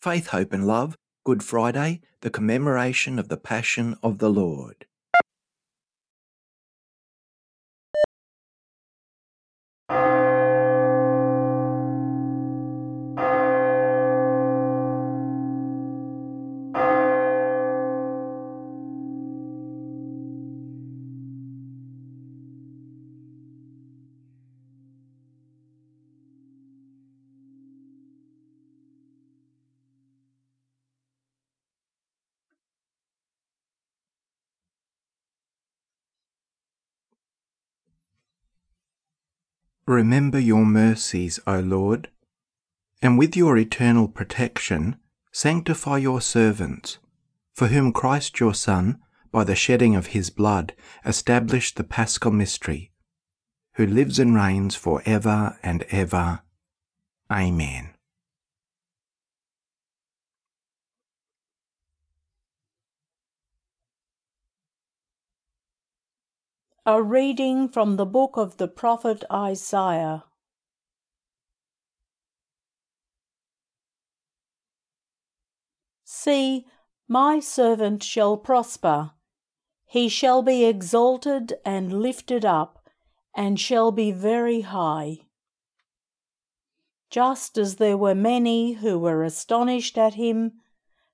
Faith, Hope and Love, Good Friday, the commemoration of the Passion of the Lord. Remember your mercies, O Lord, and with your eternal protection, sanctify your servants, for whom Christ your Son, by the shedding of his blood, established the paschal mystery, who lives and reigns for ever and ever. Amen. A reading from the book of the prophet Isaiah. See, my servant shall prosper. He shall be exalted and lifted up, and shall be very high. Just as there were many who were astonished at him,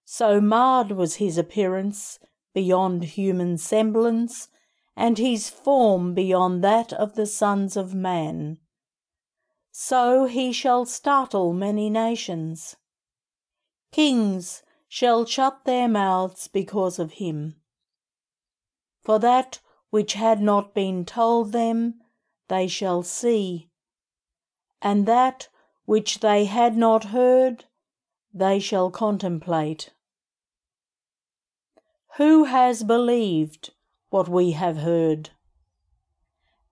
so marred was his appearance beyond human semblance and his form beyond that of the sons of man. So he shall startle many nations. Kings shall shut their mouths because of him. For that which had not been told them, they shall see, and that which they had not heard, they shall contemplate. Who has believed what we have heard.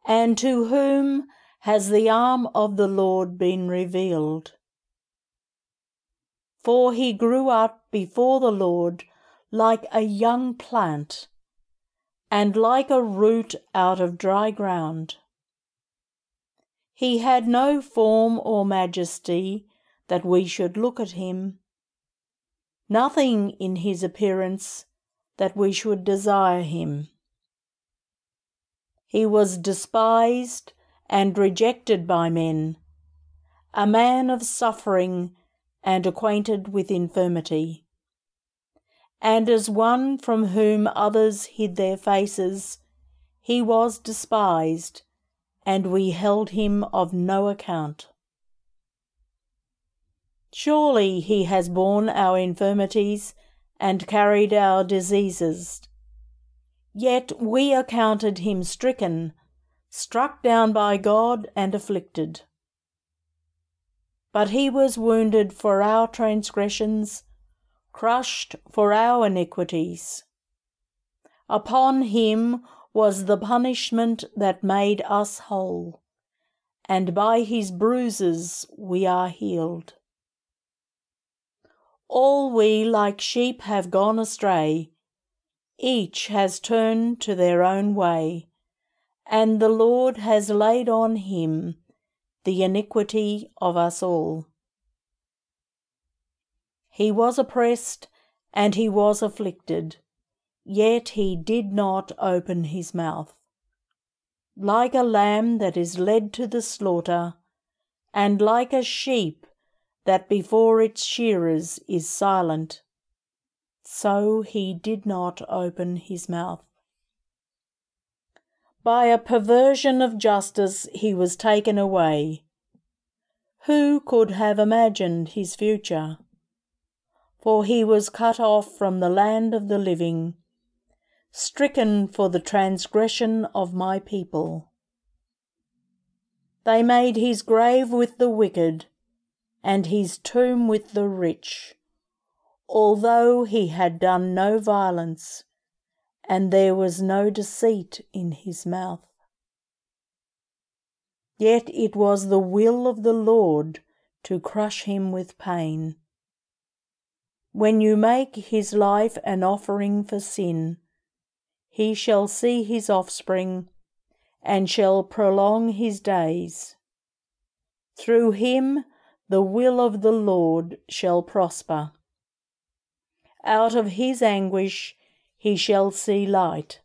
And to whom has the arm of the Lord been revealed? For he grew up before the Lord like a young plant, and like a root out of dry ground. He had no form or majesty that we should look at him, nothing in his appearance that we should desire him. He was despised and rejected by men, a man of suffering and acquainted with infirmity. And as one from whom others hid their faces, he was despised, and we held him of no account. Surely he has borne our infirmities and carried our diseases. Yet we accounted him stricken, struck down by God, and afflicted. But he was wounded for our transgressions, crushed for our iniquities. Upon him was the punishment that made us whole, and by his bruises we are healed. All we like sheep have gone astray each has turned to their own way, and the Lord has laid on him the iniquity of us all. He was oppressed and he was afflicted, yet he did not open his mouth. Like a lamb that is led to the slaughter, and like a sheep that before its shearers is silent, so he did not open his mouth. By a perversion of justice he was taken away. Who could have imagined his future? For he was cut off from the land of the living, stricken for the transgression of my people. They made his grave with the wicked, and his tomb with the rich although he had done no violence, and there was no deceit in his mouth. Yet it was the will of the Lord to crush him with pain. When you make his life an offering for sin, he shall see his offspring and shall prolong his days. Through him the will of the Lord shall prosper out of his anguish he shall see light.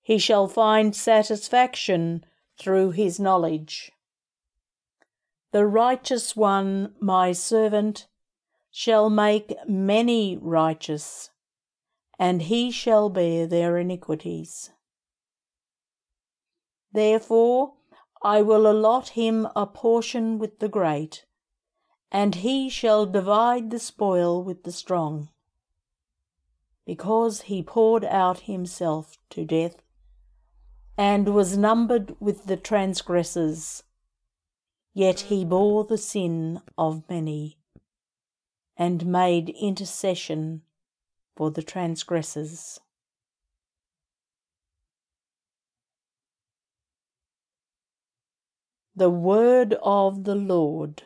He shall find satisfaction through his knowledge. The righteous one, my servant, shall make many righteous, and he shall bear their iniquities. Therefore I will allot him a portion with the great, and he shall divide the spoil with the strong. Because he poured out himself to death, and was numbered with the transgressors, yet he bore the sin of many, and made intercession for the transgressors. The word of the Lord.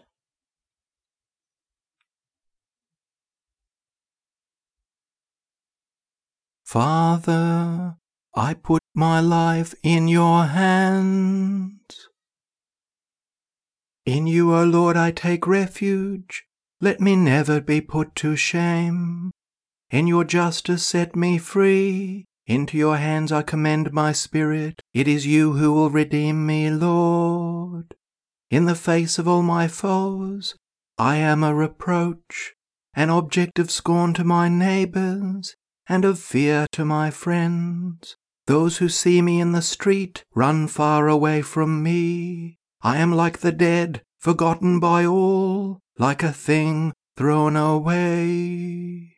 Father, I put my life in your hands. In you, O Lord, I take refuge. Let me never be put to shame. In your justice set me free. Into your hands I commend my spirit. It is you who will redeem me, Lord. In the face of all my foes, I am a reproach, an object of scorn to my neighbors, and of fear to my friends. Those who see me in the street run far away from me. I am like the dead, forgotten by all, like a thing thrown away.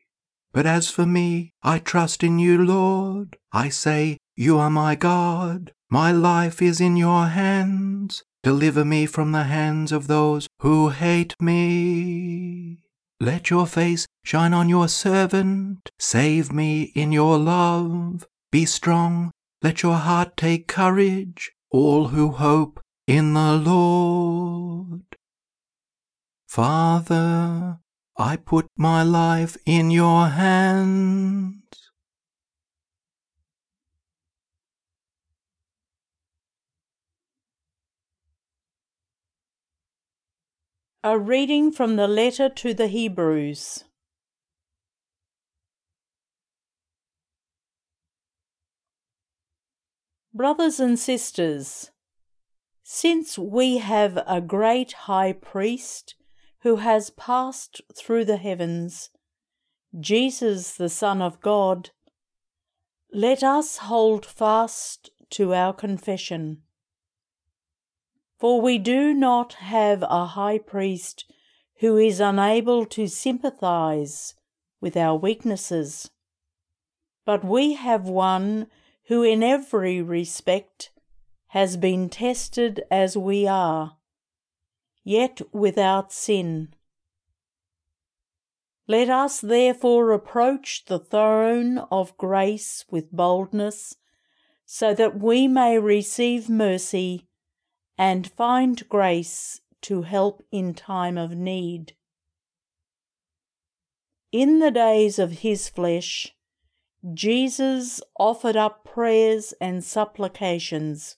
But as for me, I trust in you, Lord. I say, You are my God. My life is in your hands. Deliver me from the hands of those who hate me. Let your face shine on your servant. Save me in your love. Be strong. Let your heart take courage. All who hope in the Lord. Father, I put my life in your hands. A reading from the letter to the Hebrews. Brothers and sisters, since we have a great high priest who has passed through the heavens, Jesus, the Son of God, let us hold fast to our confession. For we do not have a high priest who is unable to sympathize with our weaknesses, but we have one who in every respect has been tested as we are yet without sin. Let us therefore approach the throne of grace with boldness, so that we may receive mercy and find grace to help in time of need. In the days of his flesh, Jesus offered up prayers and supplications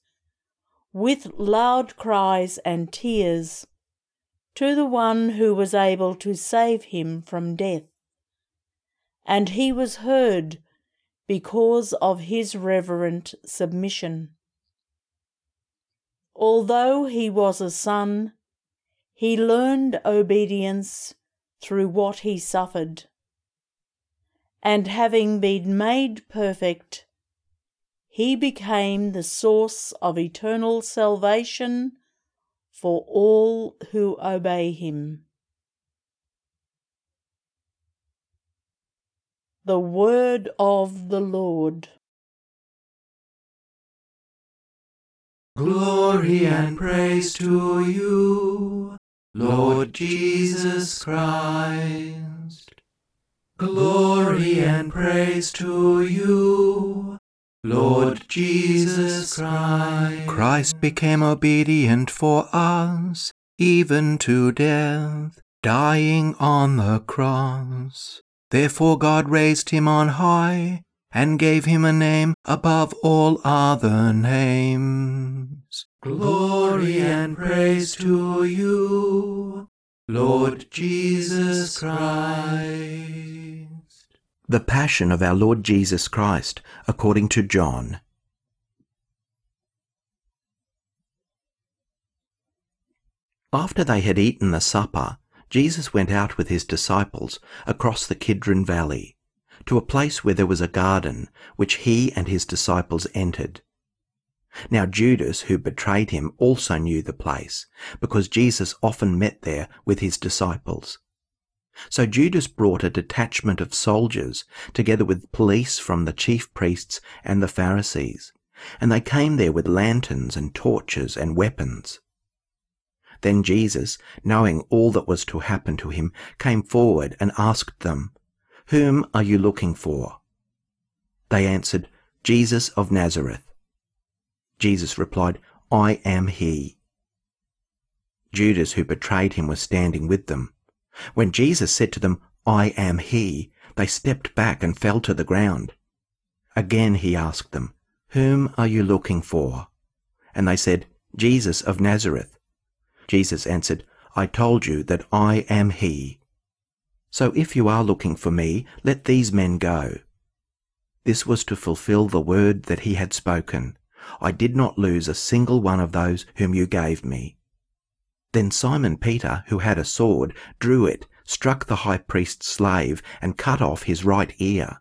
with loud cries and tears to the one who was able to save him from death. And he was heard because of his reverent submission. Although he was a son, he learned obedience through what he suffered. And having been made perfect, he became the source of eternal salvation for all who obey him. The Word of the Lord. Glory and praise to you, Lord Jesus Christ. Glory and praise to you, Lord Jesus Christ. Christ became obedient for us, even to death, dying on the cross. Therefore God raised him on high and gave him a name above all other names. Glory and praise to you, Lord Jesus Christ. The Passion of our Lord Jesus Christ according to John. After they had eaten the supper, Jesus went out with his disciples across the Kidron Valley to a place where there was a garden, which he and his disciples entered. Now Judas, who betrayed him, also knew the place, because Jesus often met there with his disciples. So Judas brought a detachment of soldiers, together with police from the chief priests and the Pharisees, and they came there with lanterns and torches and weapons. Then Jesus, knowing all that was to happen to him, came forward and asked them, Whom are you looking for? They answered, Jesus of Nazareth. Jesus replied, I am he. Judas, who betrayed him, was standing with them. When Jesus said to them, I am he, they stepped back and fell to the ground. Again he asked them, Whom are you looking for? And they said, Jesus of Nazareth. Jesus answered, I told you that I am he. So if you are looking for me, let these men go. This was to fulfill the word that he had spoken. I did not lose a single one of those whom you gave me. Then Simon Peter, who had a sword, drew it, struck the high priest's slave, and cut off his right ear.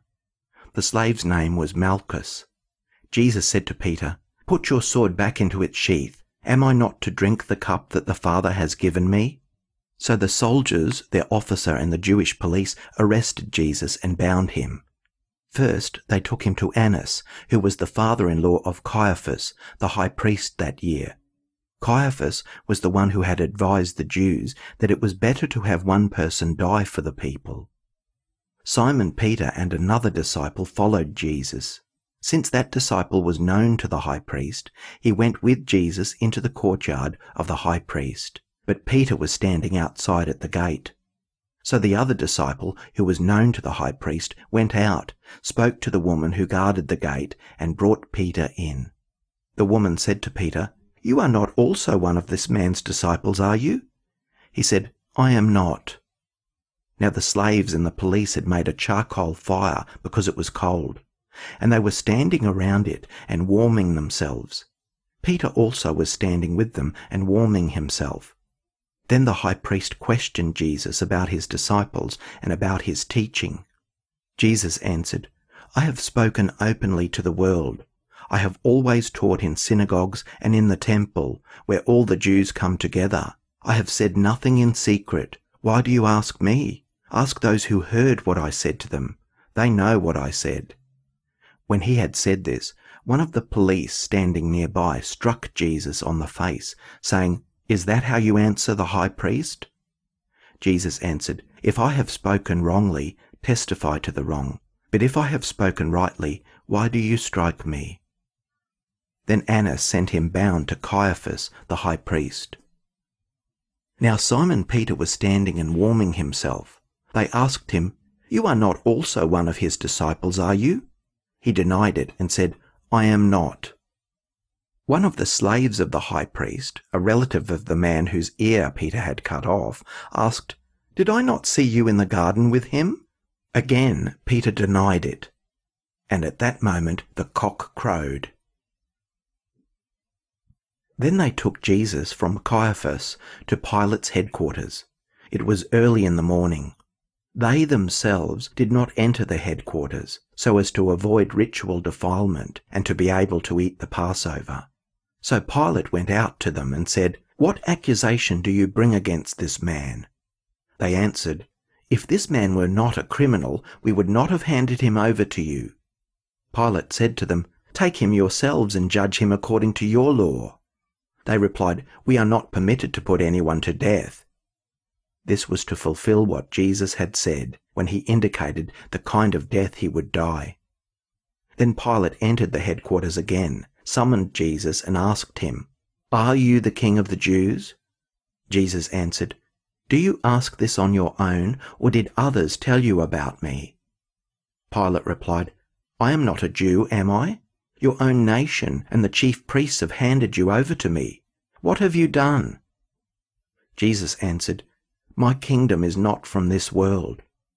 The slave's name was Malchus. Jesus said to Peter, Put your sword back into its sheath. Am I not to drink the cup that the Father has given me? So the soldiers, their officer, and the Jewish police arrested Jesus and bound him. First, they took him to Annas, who was the father in law of Caiaphas, the high priest that year. Caiaphas was the one who had advised the Jews that it was better to have one person die for the people. Simon Peter and another disciple followed Jesus. Since that disciple was known to the high priest, he went with Jesus into the courtyard of the high priest. But Peter was standing outside at the gate. So the other disciple, who was known to the high priest, went out, spoke to the woman who guarded the gate, and brought Peter in. The woman said to Peter, you are not also one of this man's disciples, are you? He said, I am not. Now the slaves and the police had made a charcoal fire because it was cold, and they were standing around it and warming themselves. Peter also was standing with them and warming himself. Then the high priest questioned Jesus about his disciples and about his teaching. Jesus answered, I have spoken openly to the world. I have always taught in synagogues and in the temple, where all the Jews come together. I have said nothing in secret. Why do you ask me? Ask those who heard what I said to them. They know what I said. When he had said this, one of the police standing nearby struck Jesus on the face, saying, Is that how you answer the high priest? Jesus answered, If I have spoken wrongly, testify to the wrong. But if I have spoken rightly, why do you strike me? Then Annas sent him bound to Caiaphas, the high priest. Now Simon Peter was standing and warming himself. They asked him, You are not also one of his disciples, are you? He denied it and said, I am not. One of the slaves of the high priest, a relative of the man whose ear Peter had cut off, asked, Did I not see you in the garden with him? Again Peter denied it. And at that moment the cock crowed. Then they took Jesus from Caiaphas to Pilate's headquarters. It was early in the morning. They themselves did not enter the headquarters so as to avoid ritual defilement and to be able to eat the Passover. So Pilate went out to them and said, What accusation do you bring against this man? They answered, If this man were not a criminal, we would not have handed him over to you. Pilate said to them, Take him yourselves and judge him according to your law. They replied, We are not permitted to put anyone to death. This was to fulfill what Jesus had said when he indicated the kind of death he would die. Then Pilate entered the headquarters again, summoned Jesus, and asked him, Are you the king of the Jews? Jesus answered, Do you ask this on your own, or did others tell you about me? Pilate replied, I am not a Jew, am I? Your own nation and the chief priests have handed you over to me. What have you done? Jesus answered, My kingdom is not from this world.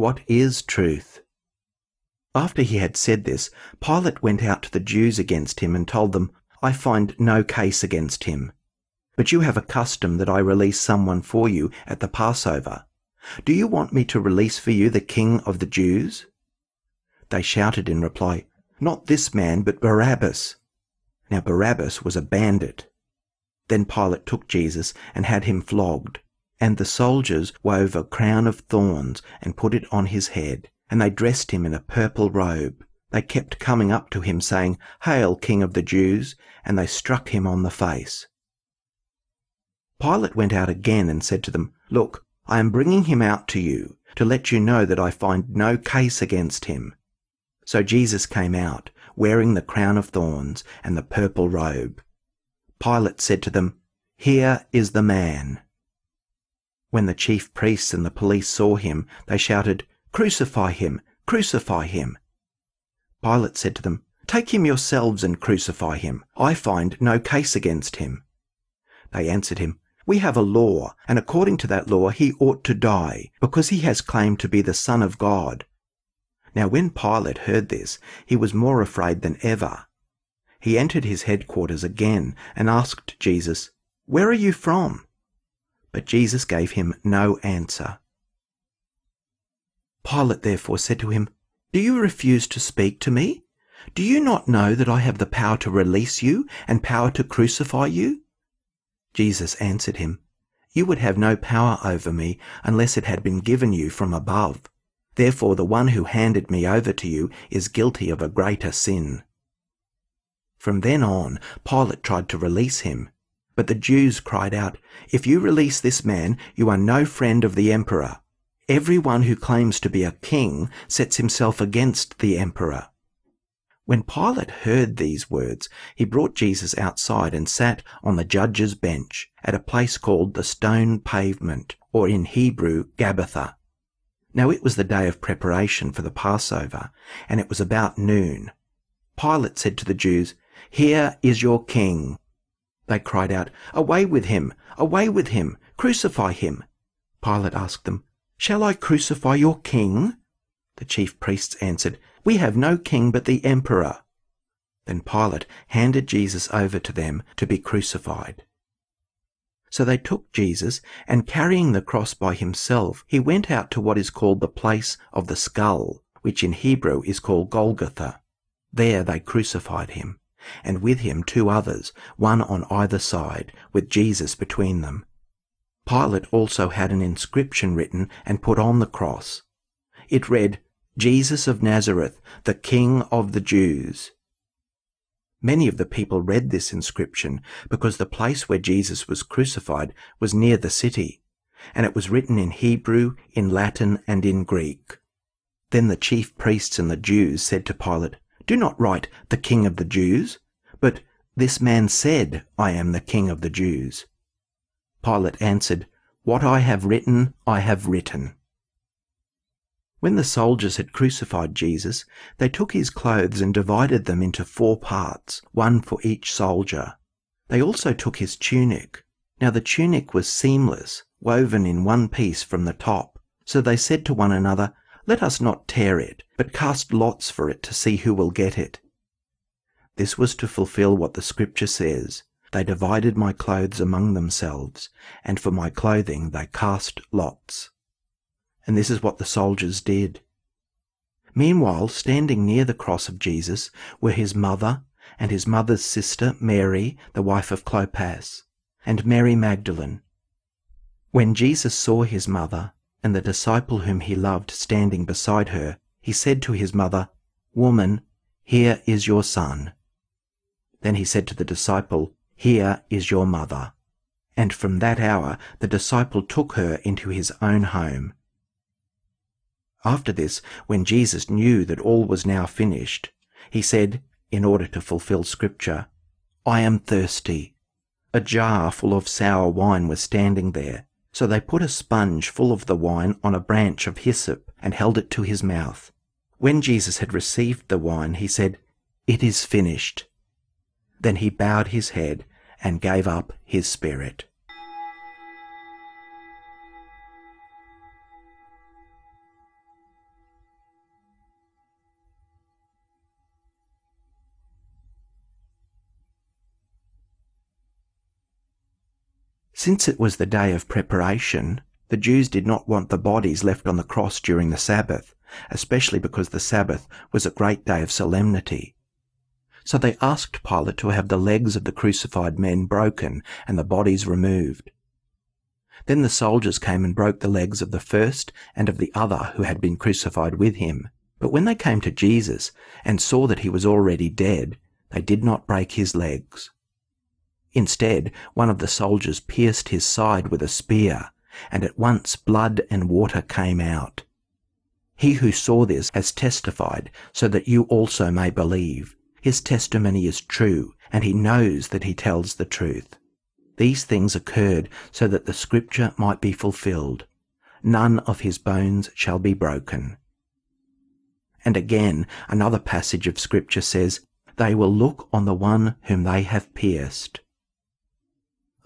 What is truth? After he had said this, Pilate went out to the Jews against him and told them, I find no case against him. But you have a custom that I release someone for you at the Passover. Do you want me to release for you the king of the Jews? They shouted in reply, Not this man, but Barabbas. Now Barabbas was a bandit. Then Pilate took Jesus and had him flogged. And the soldiers wove a crown of thorns and put it on his head, and they dressed him in a purple robe. They kept coming up to him, saying, Hail, King of the Jews! And they struck him on the face. Pilate went out again and said to them, Look, I am bringing him out to you, to let you know that I find no case against him. So Jesus came out, wearing the crown of thorns and the purple robe. Pilate said to them, Here is the man. When the chief priests and the police saw him, they shouted, Crucify him! Crucify him! Pilate said to them, Take him yourselves and crucify him. I find no case against him. They answered him, We have a law, and according to that law he ought to die, because he has claimed to be the Son of God. Now when Pilate heard this, he was more afraid than ever he entered his headquarters again and asked Jesus, Where are you from? But Jesus gave him no answer. Pilate therefore said to him, Do you refuse to speak to me? Do you not know that I have the power to release you and power to crucify you? Jesus answered him, You would have no power over me unless it had been given you from above. Therefore the one who handed me over to you is guilty of a greater sin. From then on, Pilate tried to release him. But the Jews cried out, If you release this man, you are no friend of the emperor. Everyone who claims to be a king sets himself against the emperor. When Pilate heard these words, he brought Jesus outside and sat on the judge's bench at a place called the stone pavement, or in Hebrew, Gabbatha. Now it was the day of preparation for the Passover, and it was about noon. Pilate said to the Jews, here is your king. They cried out, Away with him! Away with him! Crucify him! Pilate asked them, Shall I crucify your king? The chief priests answered, We have no king but the emperor. Then Pilate handed Jesus over to them to be crucified. So they took Jesus, and carrying the cross by himself, he went out to what is called the place of the skull, which in Hebrew is called Golgotha. There they crucified him and with him two others, one on either side, with Jesus between them. Pilate also had an inscription written and put on the cross. It read, Jesus of Nazareth, the King of the Jews. Many of the people read this inscription because the place where Jesus was crucified was near the city, and it was written in Hebrew, in Latin, and in Greek. Then the chief priests and the Jews said to Pilate, do not write the King of the Jews, but this man said, I am the King of the Jews. Pilate answered, What I have written, I have written. When the soldiers had crucified Jesus, they took his clothes and divided them into four parts, one for each soldier. They also took his tunic. Now the tunic was seamless, woven in one piece from the top. So they said to one another, let us not tear it, but cast lots for it to see who will get it. This was to fulfill what the scripture says They divided my clothes among themselves, and for my clothing they cast lots. And this is what the soldiers did. Meanwhile, standing near the cross of Jesus were his mother and his mother's sister Mary, the wife of Clopas, and Mary Magdalene. When Jesus saw his mother and the disciple whom he loved standing beside her, he said to his mother, Woman, here is your son. Then he said to the disciple, Here is your mother. And from that hour the disciple took her into his own home. After this, when Jesus knew that all was now finished, he said, in order to fulfill Scripture, I am thirsty. A jar full of sour wine was standing there. So they put a sponge full of the wine on a branch of hyssop and held it to his mouth. When Jesus had received the wine, he said, It is finished. Then he bowed his head and gave up his spirit. Since it was the day of preparation, the Jews did not want the bodies left on the cross during the Sabbath, especially because the Sabbath was a great day of solemnity. So they asked Pilate to have the legs of the crucified men broken and the bodies removed. Then the soldiers came and broke the legs of the first and of the other who had been crucified with him. But when they came to Jesus and saw that he was already dead, they did not break his legs. Instead, one of the soldiers pierced his side with a spear, and at once blood and water came out. He who saw this has testified, so that you also may believe. His testimony is true, and he knows that he tells the truth. These things occurred so that the scripture might be fulfilled. None of his bones shall be broken. And again, another passage of scripture says, They will look on the one whom they have pierced.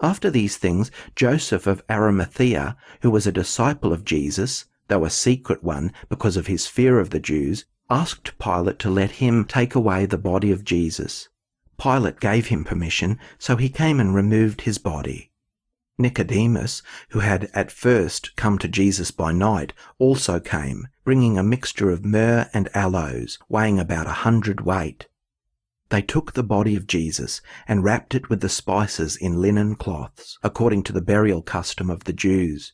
After these things, Joseph of Arimathea, who was a disciple of Jesus, though a secret one because of his fear of the Jews, asked Pilate to let him take away the body of Jesus. Pilate gave him permission, so he came and removed his body. Nicodemus, who had at first come to Jesus by night, also came, bringing a mixture of myrrh and aloes, weighing about a hundred weight. They took the body of Jesus and wrapped it with the spices in linen cloths, according to the burial custom of the Jews.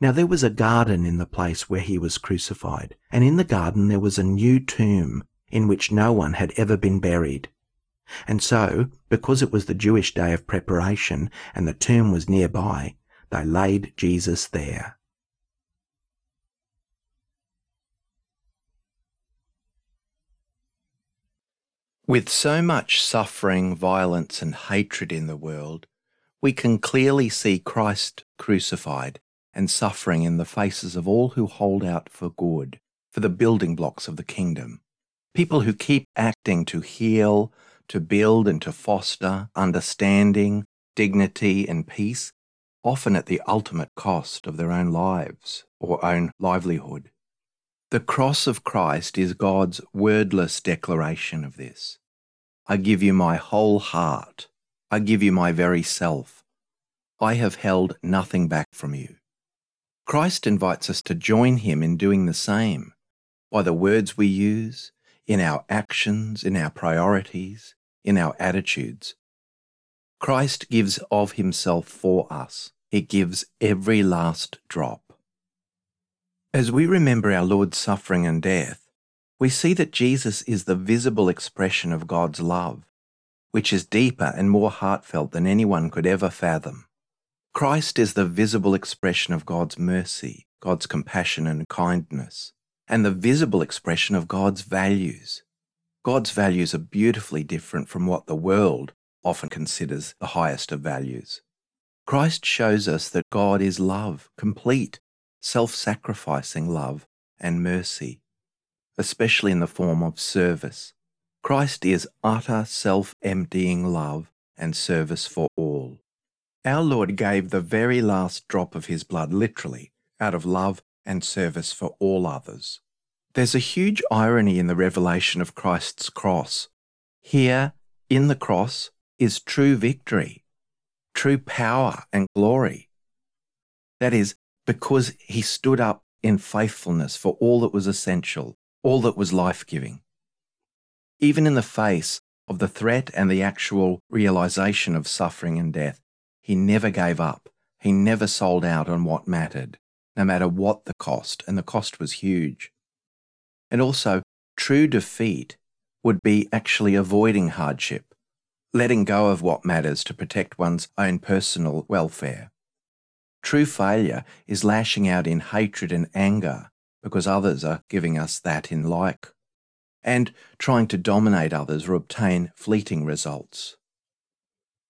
Now there was a garden in the place where he was crucified, and in the garden there was a new tomb in which no one had ever been buried. And so, because it was the Jewish day of preparation and the tomb was nearby, they laid Jesus there. With so much suffering, violence, and hatred in the world, we can clearly see Christ crucified and suffering in the faces of all who hold out for good, for the building blocks of the kingdom. People who keep acting to heal, to build, and to foster understanding, dignity, and peace, often at the ultimate cost of their own lives or own livelihood. The cross of Christ is God's wordless declaration of this. I give you my whole heart. I give you my very self. I have held nothing back from you. Christ invites us to join him in doing the same by the words we use, in our actions, in our priorities, in our attitudes. Christ gives of himself for us. He gives every last drop. As we remember our Lord's suffering and death, we see that Jesus is the visible expression of God's love, which is deeper and more heartfelt than anyone could ever fathom. Christ is the visible expression of God's mercy, God's compassion and kindness, and the visible expression of God's values. God's values are beautifully different from what the world often considers the highest of values. Christ shows us that God is love, complete, self sacrificing love and mercy, especially in the form of service. Christ is utter self emptying love and service for all. Our Lord gave the very last drop of his blood literally out of love and service for all others. There's a huge irony in the revelation of Christ's cross. Here, in the cross, is true victory, true power and glory. That is, because he stood up in faithfulness for all that was essential, all that was life giving. Even in the face of the threat and the actual realization of suffering and death, he never gave up. He never sold out on what mattered, no matter what the cost, and the cost was huge. And also, true defeat would be actually avoiding hardship, letting go of what matters to protect one's own personal welfare. True failure is lashing out in hatred and anger because others are giving us that in like, and trying to dominate others or obtain fleeting results.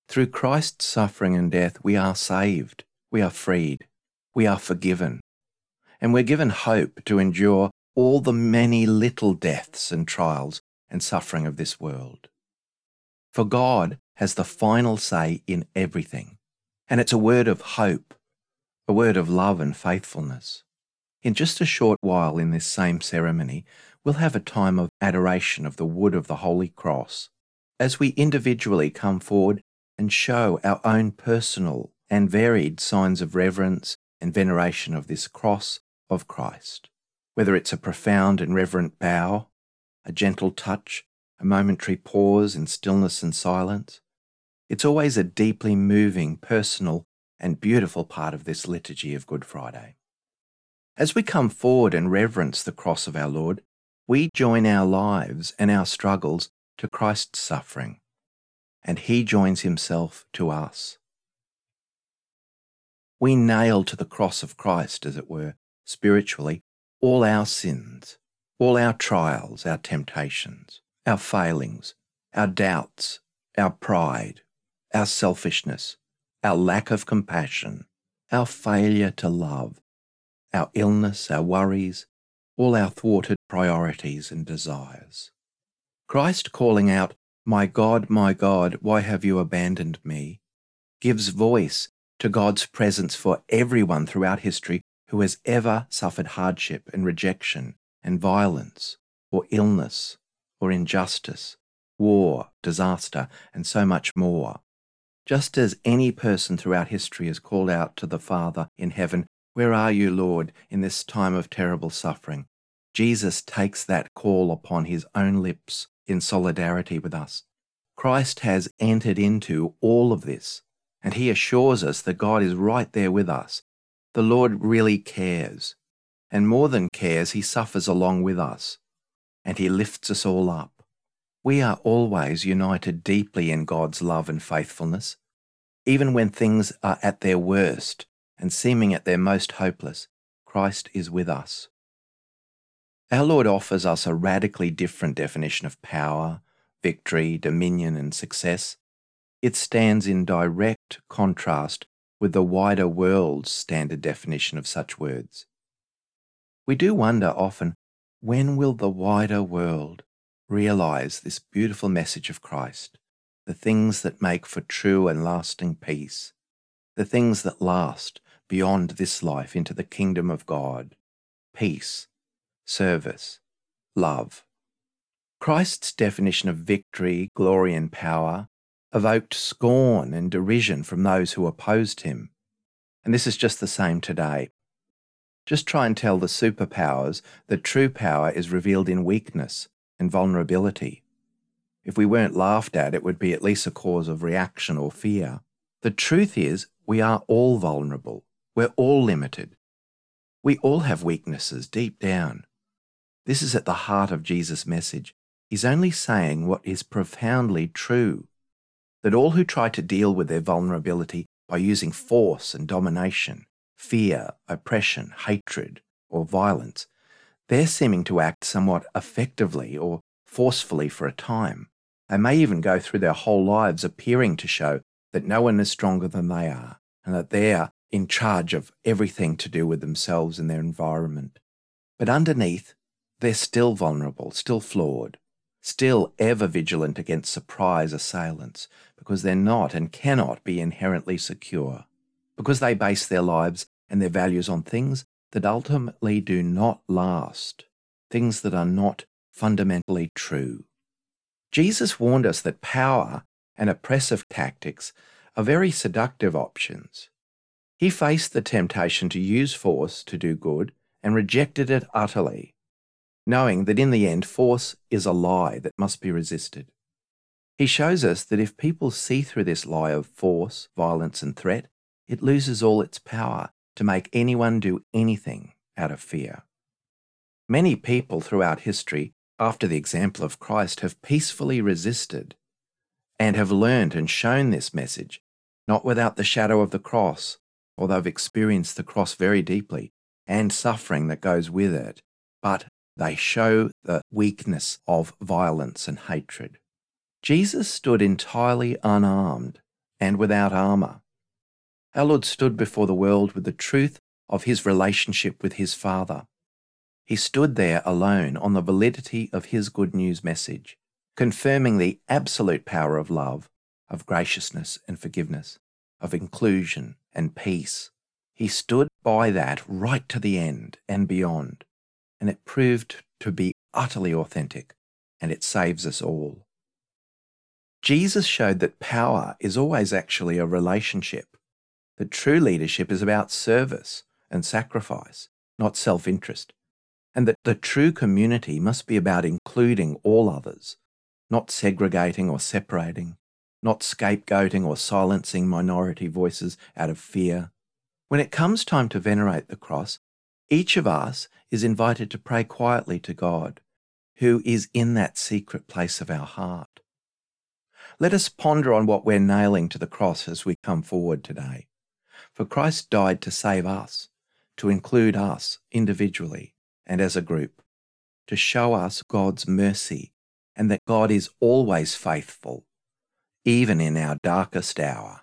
Through Christ's suffering and death, we are saved, we are freed, we are forgiven, and we're given hope to endure all the many little deaths and trials and suffering of this world. For God has the final say in everything, and it's a word of hope, a word of love and faithfulness. In just a short while in this same ceremony, we'll have a time of adoration of the wood of the Holy Cross as we individually come forward and show our own personal and varied signs of reverence and veneration of this cross of Christ. Whether it's a profound and reverent bow, a gentle touch, a momentary pause in stillness and silence, it's always a deeply moving, personal, and beautiful part of this liturgy of Good Friday. As we come forward and reverence the cross of our Lord, we join our lives and our struggles to Christ's suffering, and He joins Himself to us. We nail to the cross of Christ, as it were, spiritually, all our sins, all our trials, our temptations, our failings, our doubts, our pride, our selfishness, our lack of compassion, our failure to love, our illness, our worries, all our thwarted priorities and desires. Christ calling out, My God, my God, why have you abandoned me? gives voice to God's presence for everyone throughout history who has ever suffered hardship and rejection and violence or illness or injustice, war, disaster, and so much more. Just as any person throughout history has called out to the Father in heaven where are you, Lord, in this time of terrible suffering? Jesus takes that call upon his own lips in solidarity with us. Christ has entered into all of this, and he assures us that God is right there with us. The Lord really cares, and more than cares, he suffers along with us, and he lifts us all up. We are always united deeply in God's love and faithfulness. Even when things are at their worst, and seeming at their most hopeless, Christ is with us. Our Lord offers us a radically different definition of power, victory, dominion, and success. It stands in direct contrast with the wider world's standard definition of such words. We do wonder often when will the wider world realize this beautiful message of Christ, the things that make for true and lasting peace, the things that last beyond this life into the kingdom of God peace, service, love. Christ's definition of victory, glory, and power evoked scorn and derision from those who opposed him. And this is just the same today. Just try and tell the superpowers that true power is revealed in weakness and vulnerability. If we weren't laughed at, it would be at least a cause of reaction or fear. The truth is, we are all vulnerable. We're all limited. We all have weaknesses deep down. This is at the heart of Jesus' message. He's only saying what is profoundly true that all who try to deal with their vulnerability by using force and domination, fear, oppression, hatred, or violence, they're seeming to act somewhat effectively or forcefully for a time. They may even go through their whole lives appearing to show that no one is stronger than they are and that they're in charge of everything to do with themselves and their environment. But underneath, they're still vulnerable, still flawed, still ever vigilant against surprise assailants, because they're not and cannot be inherently secure, because they base their lives and their values on things that ultimately do not last, things that are not fundamentally true. Jesus warned us that power and oppressive tactics are very seductive options he faced the temptation to use force to do good and rejected it utterly, knowing that in the end force is a lie that must be resisted. He shows us that if people see through this lie of force, violence, and threat, it loses all its power to make anyone do anything out of fear. Many people throughout history, after the example of Christ, have peacefully resisted and have learned and shown this message, not without the shadow of the cross or they've experienced the cross very deeply, and suffering that goes with it, but they show the weakness of violence and hatred. Jesus stood entirely unarmed and without armour. Our Lord stood before the world with the truth of his relationship with his Father. He stood there alone on the validity of his good news message, confirming the absolute power of love, of graciousness and forgiveness, of inclusion and peace. He stood by that right to the end and beyond, and it proved to be utterly authentic, and it saves us all. Jesus showed that power is always actually a relationship, that true leadership is about service and sacrifice, not self interest, and that the true community must be about including all others, not segregating or separating, not scapegoating or silencing minority voices out of fear. When it comes time to venerate the cross, each of us is invited to pray quietly to God, who is in that secret place of our heart. Let us ponder on what we're nailing to the cross as we come forward today. For Christ died to save us, to include us individually and as a group, to show us God's mercy and that God is always faithful even in our darkest hour.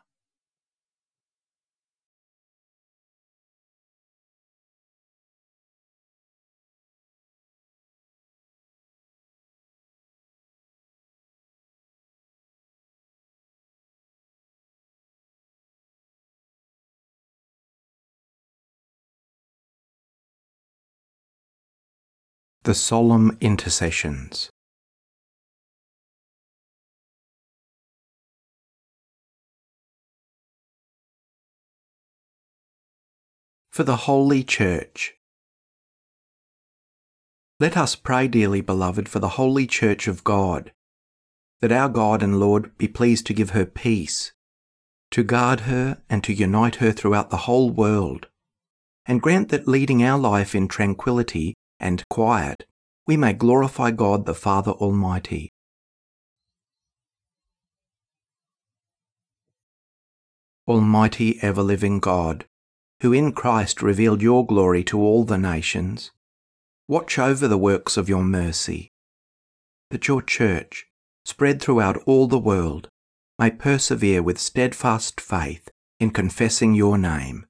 The Solemn Intercessions for the Holy Church. Let us pray dearly, beloved, for the Holy Church of God, that our God and Lord be pleased to give her peace, to guard her and to unite her throughout the whole world, and grant that leading our life in tranquility and quiet, we may glorify God the Father Almighty. Almighty ever living God, who in Christ revealed your glory to all the nations, watch over the works of your mercy, that your church, spread throughout all the world, may persevere with steadfast faith in confessing your name.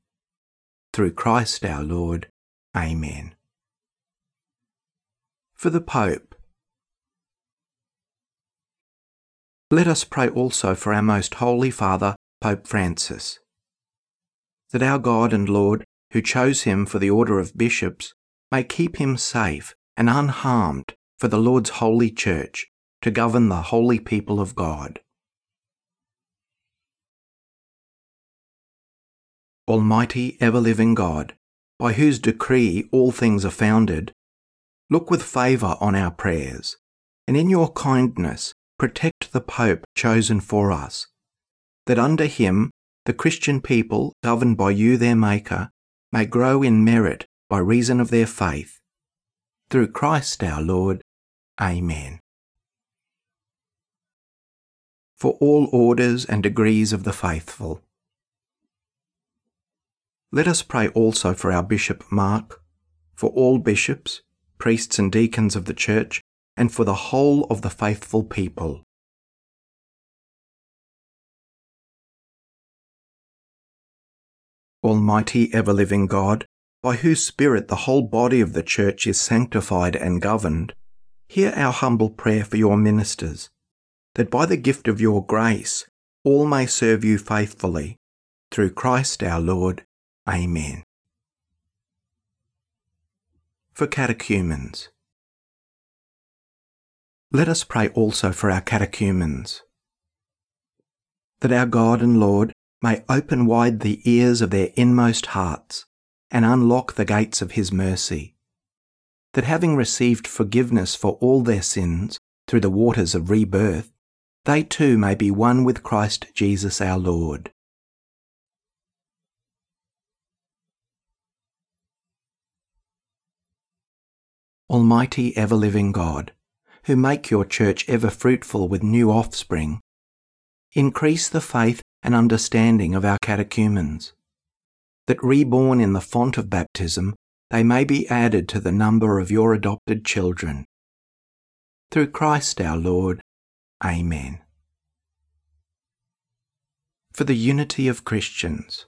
Through Christ our Lord. Amen. For the Pope, let us pray also for our most holy Father, Pope Francis that our God and Lord, who chose him for the order of bishops, may keep him safe and unharmed for the Lord's holy church to govern the holy people of God. Almighty ever living God, by whose decree all things are founded, look with favour on our prayers, and in your kindness protect the Pope chosen for us, that under him the Christian people, governed by you, their Maker, may grow in merit by reason of their faith. Through Christ our Lord. Amen. For all orders and degrees of the faithful. Let us pray also for our Bishop Mark, for all bishops, priests, and deacons of the Church, and for the whole of the faithful people Almighty ever living God, by whose Spirit the whole body of the Church is sanctified and governed, hear our humble prayer for your ministers, that by the gift of your grace all may serve you faithfully. Through Christ our Lord. Amen. For catechumens. Let us pray also for our catechumens. That our God and Lord may open wide the ears of their inmost hearts and unlock the gates of his mercy. That having received forgiveness for all their sins through the waters of rebirth, they too may be one with Christ Jesus our Lord. Almighty ever living God, who make your church ever fruitful with new offspring, increase the faith and understanding of our catechumens, that reborn in the font of baptism they may be added to the number of your adopted children. Through Christ our Lord. Amen. For the unity of Christians.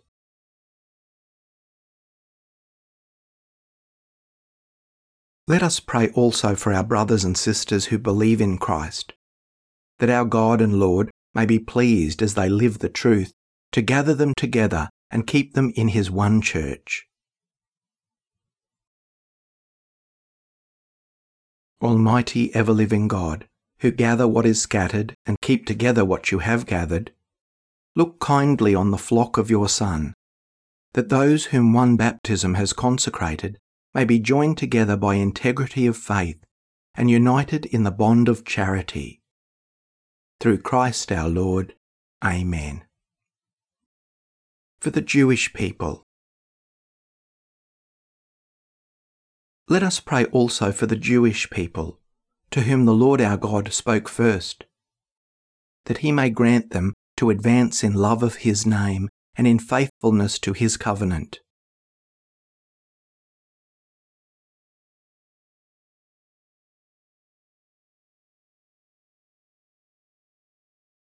Let us pray also for our brothers and sisters who believe in Christ, that our God and Lord may be pleased as they live the truth to gather them together and keep them in his one church. Almighty ever living God, who gather what is scattered and keep together what you have gathered, look kindly on the flock of your Son, that those whom one baptism has consecrated may be joined together by integrity of faith and united in the bond of charity. Through Christ our Lord. Amen. For the Jewish people. Let us pray also for the Jewish people, to whom the Lord our God spoke first, that he may grant them to advance in love of his name and in faithfulness to his covenant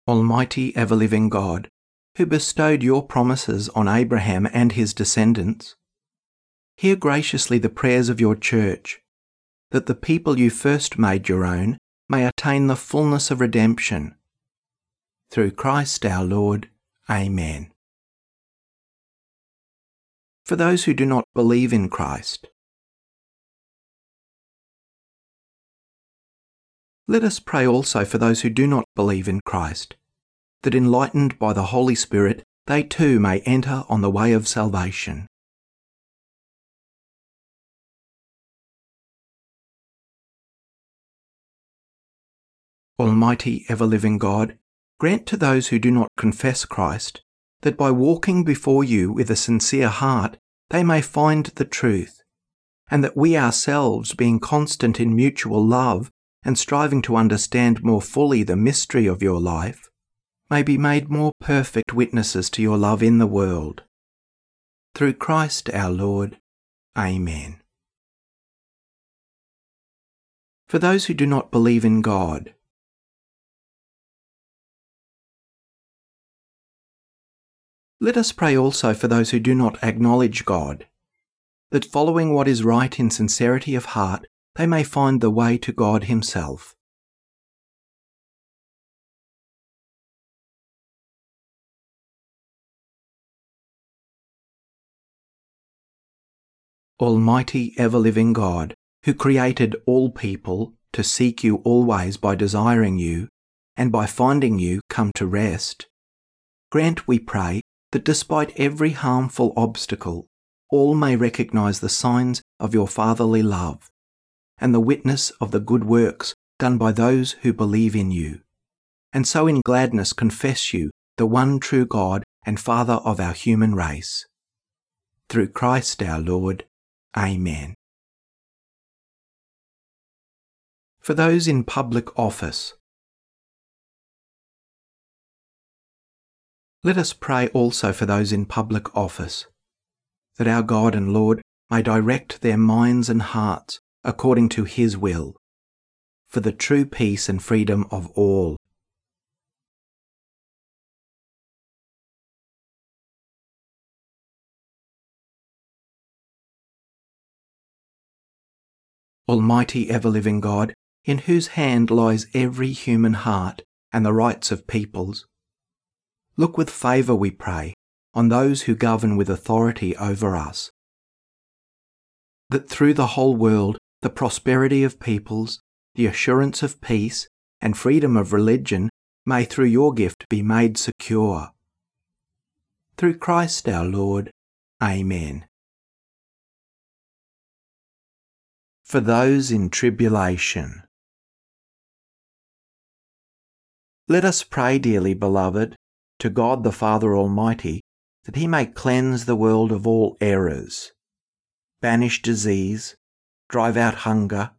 Almighty ever living God, who bestowed your promises on Abraham and his descendants, hear graciously the prayers of your church, that the people you first made your own may attain the fullness of redemption. Through Christ our Lord. Amen. For those who do not believe in Christ, Let us pray also for those who do not believe in Christ, that enlightened by the Holy Spirit, they too may enter on the way of salvation. Almighty ever living God, grant to those who do not confess Christ that by walking before you with a sincere heart they may find the truth, and that we ourselves, being constant in mutual love, and striving to understand more fully the mystery of your life, may be made more perfect witnesses to your love in the world. Through Christ our Lord. Amen. For those who do not believe in God, let us pray also for those who do not acknowledge God, that following what is right in sincerity of heart, they may find the way to God Himself. Almighty ever living God, who created all people to seek you always by desiring you, and by finding you come to rest, grant, we pray, that despite every harmful obstacle, all may recognize the signs of your fatherly love and the witness of the good works done by those who believe in you, and so in gladness confess you, the one true God and Father of our human race. Through Christ our Lord. Amen. For those in public office, let us pray also for those in public office, that our God and Lord may direct their minds and hearts according to his will, for the true peace and freedom of all. Almighty ever living God, in whose hand lies every human heart and the rights of peoples, look with favour, we pray, on those who govern with authority over us, that through the whole world the prosperity of peoples, the assurance of peace, and freedom of religion may through your gift be made secure. Through Christ our Lord. Amen. For those in tribulation. Let us pray, dearly beloved, to God the Father Almighty, that He may cleanse the world of all errors, banish disease, drive out hunger,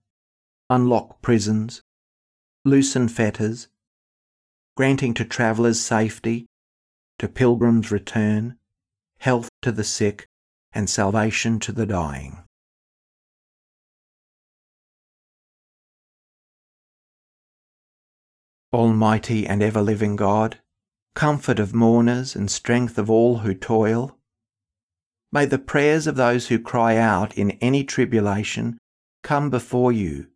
unlock prisons, loosen fetters, granting to travellers safety, to pilgrims return, health to the sick, and salvation to the dying. Almighty and ever living God, comfort of mourners and strength of all who toil, may the prayers of those who cry out in any tribulation come before you,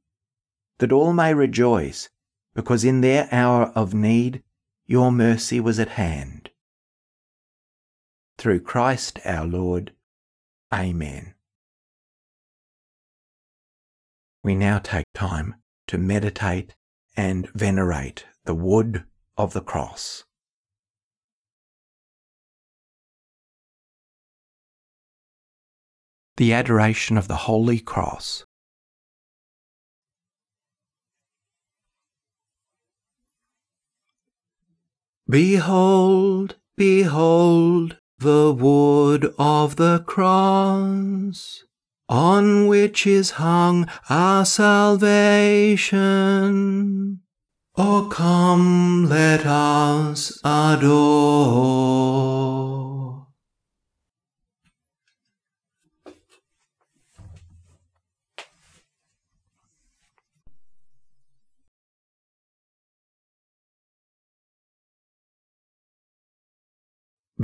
that all may rejoice, because in their hour of need your mercy was at hand. Through Christ our Lord. Amen. We now take time to meditate and venerate the wood of the cross. The Adoration of the Holy Cross. Behold, behold the wood of the cross on which is hung our salvation. Oh, come, let us adore.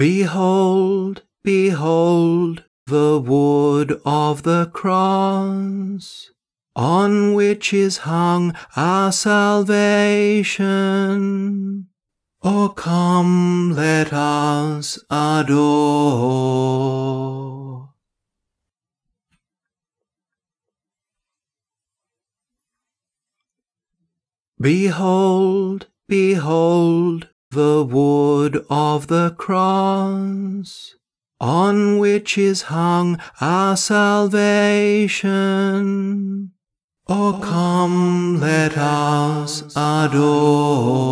Behold, behold, the wood of the cross, on which is hung our salvation. Oh, come, let us adore. Behold, behold, the wood of the cross on which is hung our salvation. Oh, come, let us adore.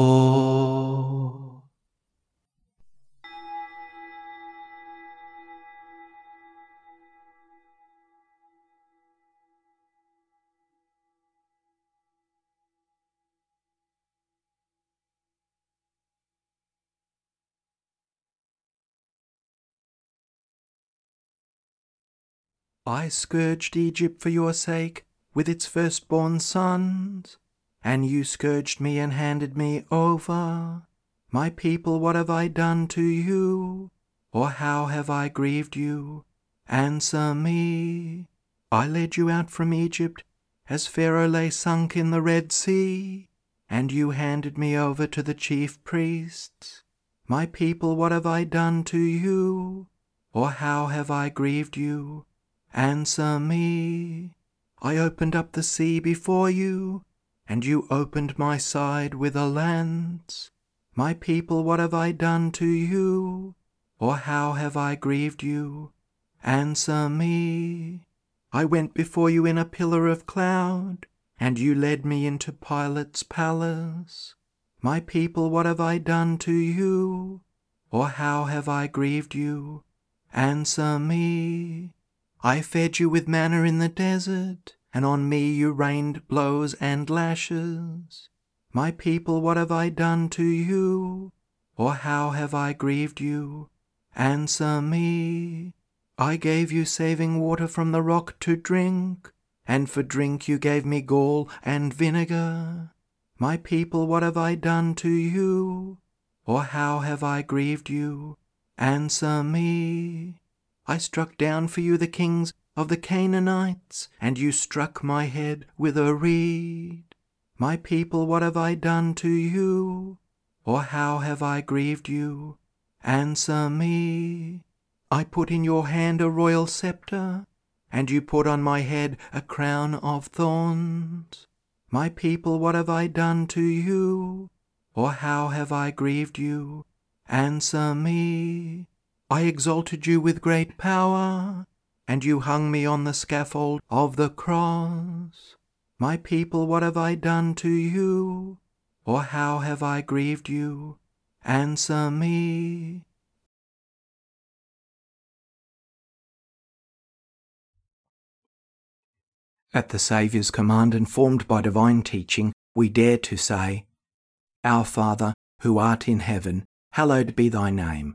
I scourged Egypt for your sake with its firstborn sons, and you scourged me and handed me over. My people, what have I done to you? Or how have I grieved you? Answer me. I led you out from Egypt as Pharaoh lay sunk in the Red Sea, and you handed me over to the chief priests. My people, what have I done to you? Or how have I grieved you? Answer me. I opened up the sea before you, and you opened my side with a lance. My people, what have I done to you? Or how have I grieved you? Answer me. I went before you in a pillar of cloud, and you led me into Pilate's palace. My people, what have I done to you? Or how have I grieved you? Answer me. I fed you with manna in the desert, and on me you rained blows and lashes. My people, what have I done to you? Or how have I grieved you? Answer me. I gave you saving water from the rock to drink, and for drink you gave me gall and vinegar. My people, what have I done to you? Or how have I grieved you? Answer me. I struck down for you the kings of the Canaanites, and you struck my head with a reed. My people, what have I done to you? Or how have I grieved you? Answer me. I put in your hand a royal sceptre, and you put on my head a crown of thorns. My people, what have I done to you? Or how have I grieved you? Answer me. I exalted you with great power, and you hung me on the scaffold of the cross. My people, what have I done to you? Or how have I grieved you? Answer me. At the Saviour's command, informed by divine teaching, we dare to say, Our Father, who art in heaven, hallowed be thy name.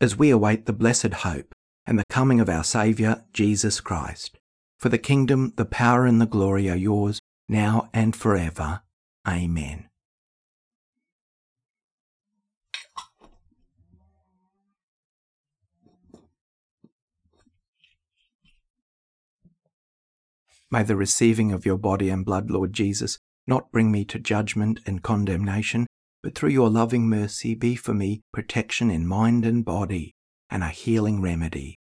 as we await the blessed hope and the coming of our Saviour, Jesus Christ. For the kingdom, the power, and the glory are yours, now and forever. Amen. May the receiving of your body and blood, Lord Jesus, not bring me to judgment and condemnation, but through your loving mercy be for me protection in mind and body and a healing remedy.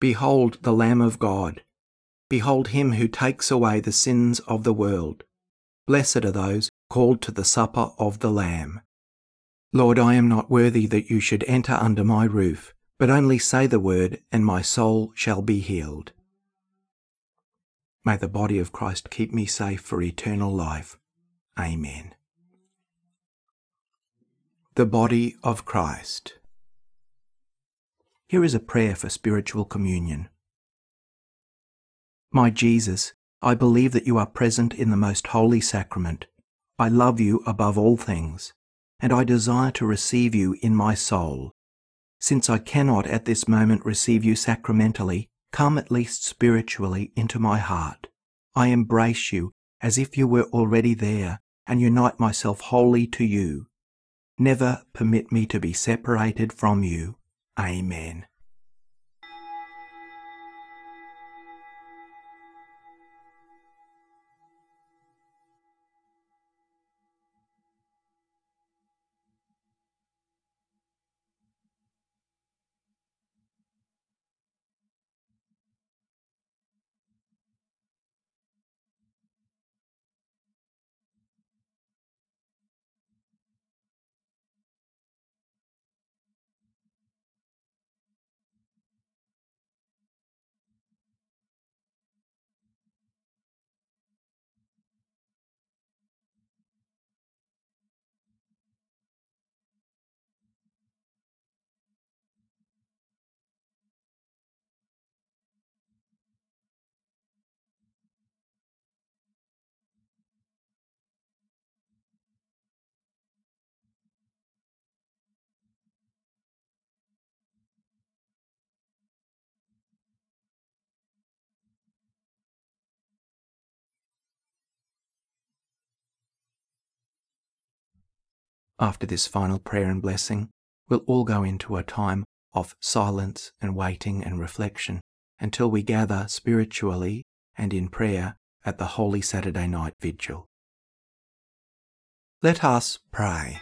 Behold the Lamb of God. Behold him who takes away the sins of the world. Blessed are those called to the supper of the Lamb. Lord, I am not worthy that you should enter under my roof, but only say the word, and my soul shall be healed. May the body of Christ keep me safe for eternal life. Amen. The body of Christ. Here is a prayer for spiritual communion. My Jesus, I believe that you are present in the most holy sacrament. I love you above all things, and I desire to receive you in my soul. Since I cannot at this moment receive you sacramentally, come at least spiritually into my heart. I embrace you as if you were already there and unite myself wholly to you. Never permit me to be separated from you. Amen. After this final prayer and blessing, we'll all go into a time of silence and waiting and reflection until we gather spiritually and in prayer at the Holy Saturday night vigil. Let us pray.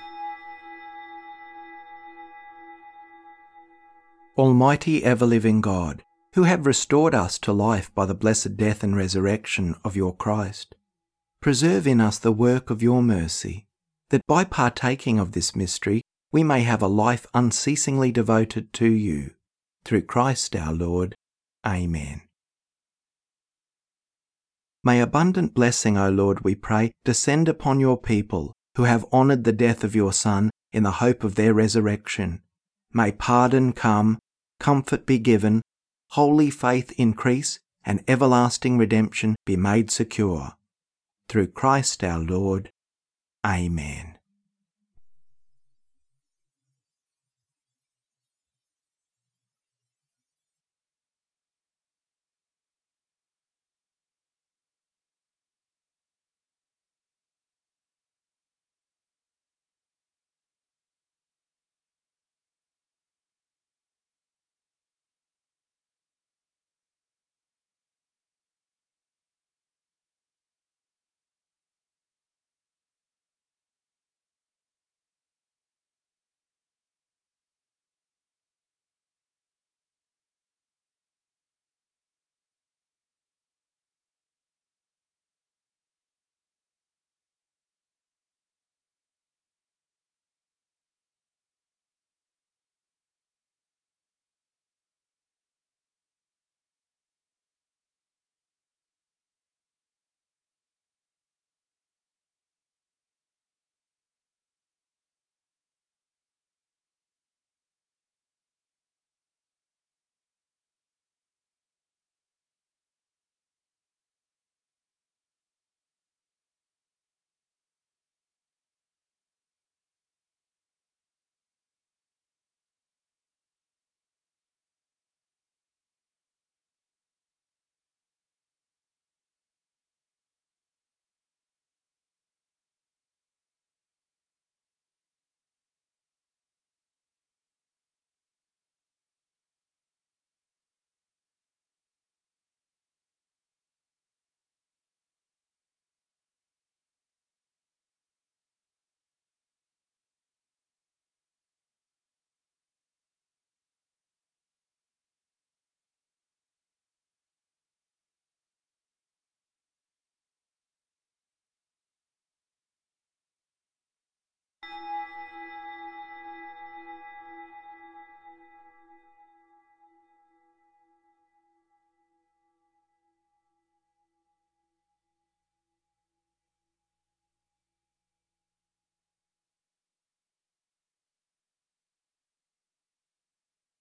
Almighty ever living God, who have restored us to life by the blessed death and resurrection of your Christ, preserve in us the work of your mercy that by partaking of this mystery we may have a life unceasingly devoted to you. Through Christ our Lord. Amen. May abundant blessing, O Lord, we pray, descend upon your people who have honoured the death of your Son in the hope of their resurrection. May pardon come, comfort be given, holy faith increase, and everlasting redemption be made secure. Through Christ our Lord. Amen.